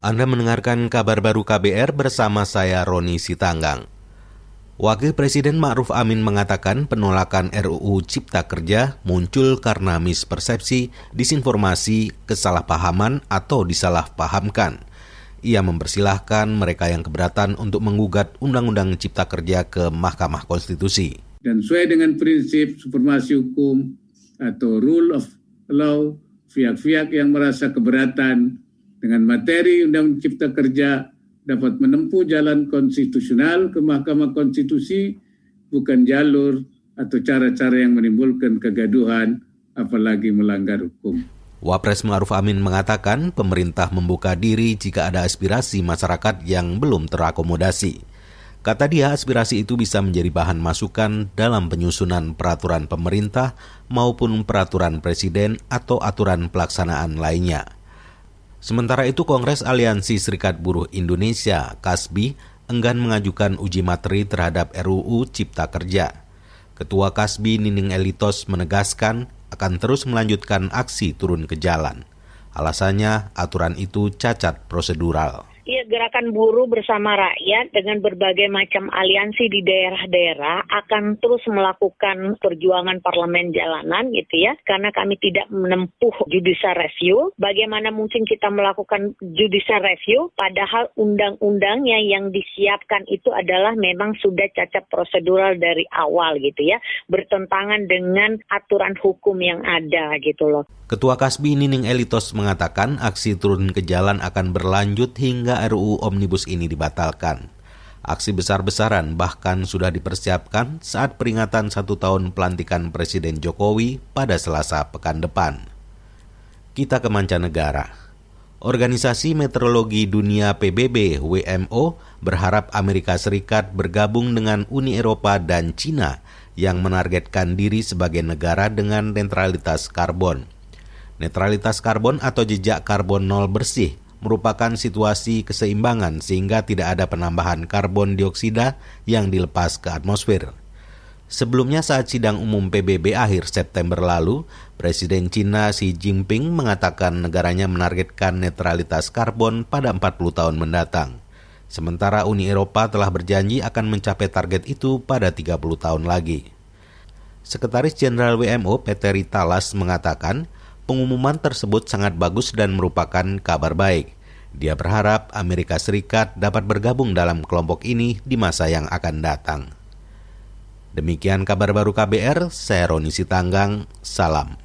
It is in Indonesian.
Anda mendengarkan kabar baru KBR bersama saya Roni Sitanggang. Wakil Presiden Ma'ruf Amin mengatakan penolakan RUU Cipta Kerja muncul karena mispersepsi, disinformasi, kesalahpahaman atau disalahpahamkan. Ia mempersilahkan mereka yang keberatan untuk menggugat Undang-Undang Cipta Kerja ke Mahkamah Konstitusi. Dan sesuai dengan prinsip supremasi hukum atau rule of law, pihak-pihak yang merasa keberatan dengan materi Undang Cipta Kerja dapat menempuh jalan konstitusional ke Mahkamah Konstitusi bukan jalur atau cara-cara yang menimbulkan kegaduhan apalagi melanggar hukum. Wapres Ma'ruf Amin mengatakan pemerintah membuka diri jika ada aspirasi masyarakat yang belum terakomodasi. Kata dia, aspirasi itu bisa menjadi bahan masukan dalam penyusunan peraturan pemerintah maupun peraturan presiden atau aturan pelaksanaan lainnya. Sementara itu Kongres Aliansi Serikat Buruh Indonesia, KASBI, enggan mengajukan uji materi terhadap RUU Cipta Kerja. Ketua KASBI Nining Elitos menegaskan akan terus melanjutkan aksi turun ke jalan. Alasannya aturan itu cacat prosedural. Ya, gerakan buruh bersama rakyat dengan berbagai macam aliansi di daerah-daerah akan terus melakukan perjuangan parlemen jalanan gitu ya. Karena kami tidak menempuh judicial review. Bagaimana mungkin kita melakukan judicial review padahal undang-undangnya yang disiapkan itu adalah memang sudah cacat prosedural dari awal gitu ya. Bertentangan dengan aturan hukum yang ada gitu loh. Ketua Kasbi Nining Elitos mengatakan aksi turun ke jalan akan berlanjut hingga RUU Omnibus ini dibatalkan. Aksi besar-besaran bahkan sudah dipersiapkan saat peringatan satu tahun pelantikan Presiden Jokowi pada Selasa pekan depan. Kita ke mancanegara. Organisasi Meteorologi Dunia PBB WMO berharap Amerika Serikat bergabung dengan Uni Eropa dan Cina yang menargetkan diri sebagai negara dengan netralitas karbon. Netralitas karbon atau jejak karbon nol bersih merupakan situasi keseimbangan sehingga tidak ada penambahan karbon dioksida yang dilepas ke atmosfer. Sebelumnya saat sidang umum PBB akhir September lalu, Presiden Cina Xi Jinping mengatakan negaranya menargetkan netralitas karbon pada 40 tahun mendatang. Sementara Uni Eropa telah berjanji akan mencapai target itu pada 30 tahun lagi. Sekretaris Jenderal WMO Peteri Talas mengatakan, Pengumuman tersebut sangat bagus dan merupakan kabar baik. Dia berharap Amerika Serikat dapat bergabung dalam kelompok ini di masa yang akan datang. Demikian kabar baru KBR, saya Roni Sitanggang, salam.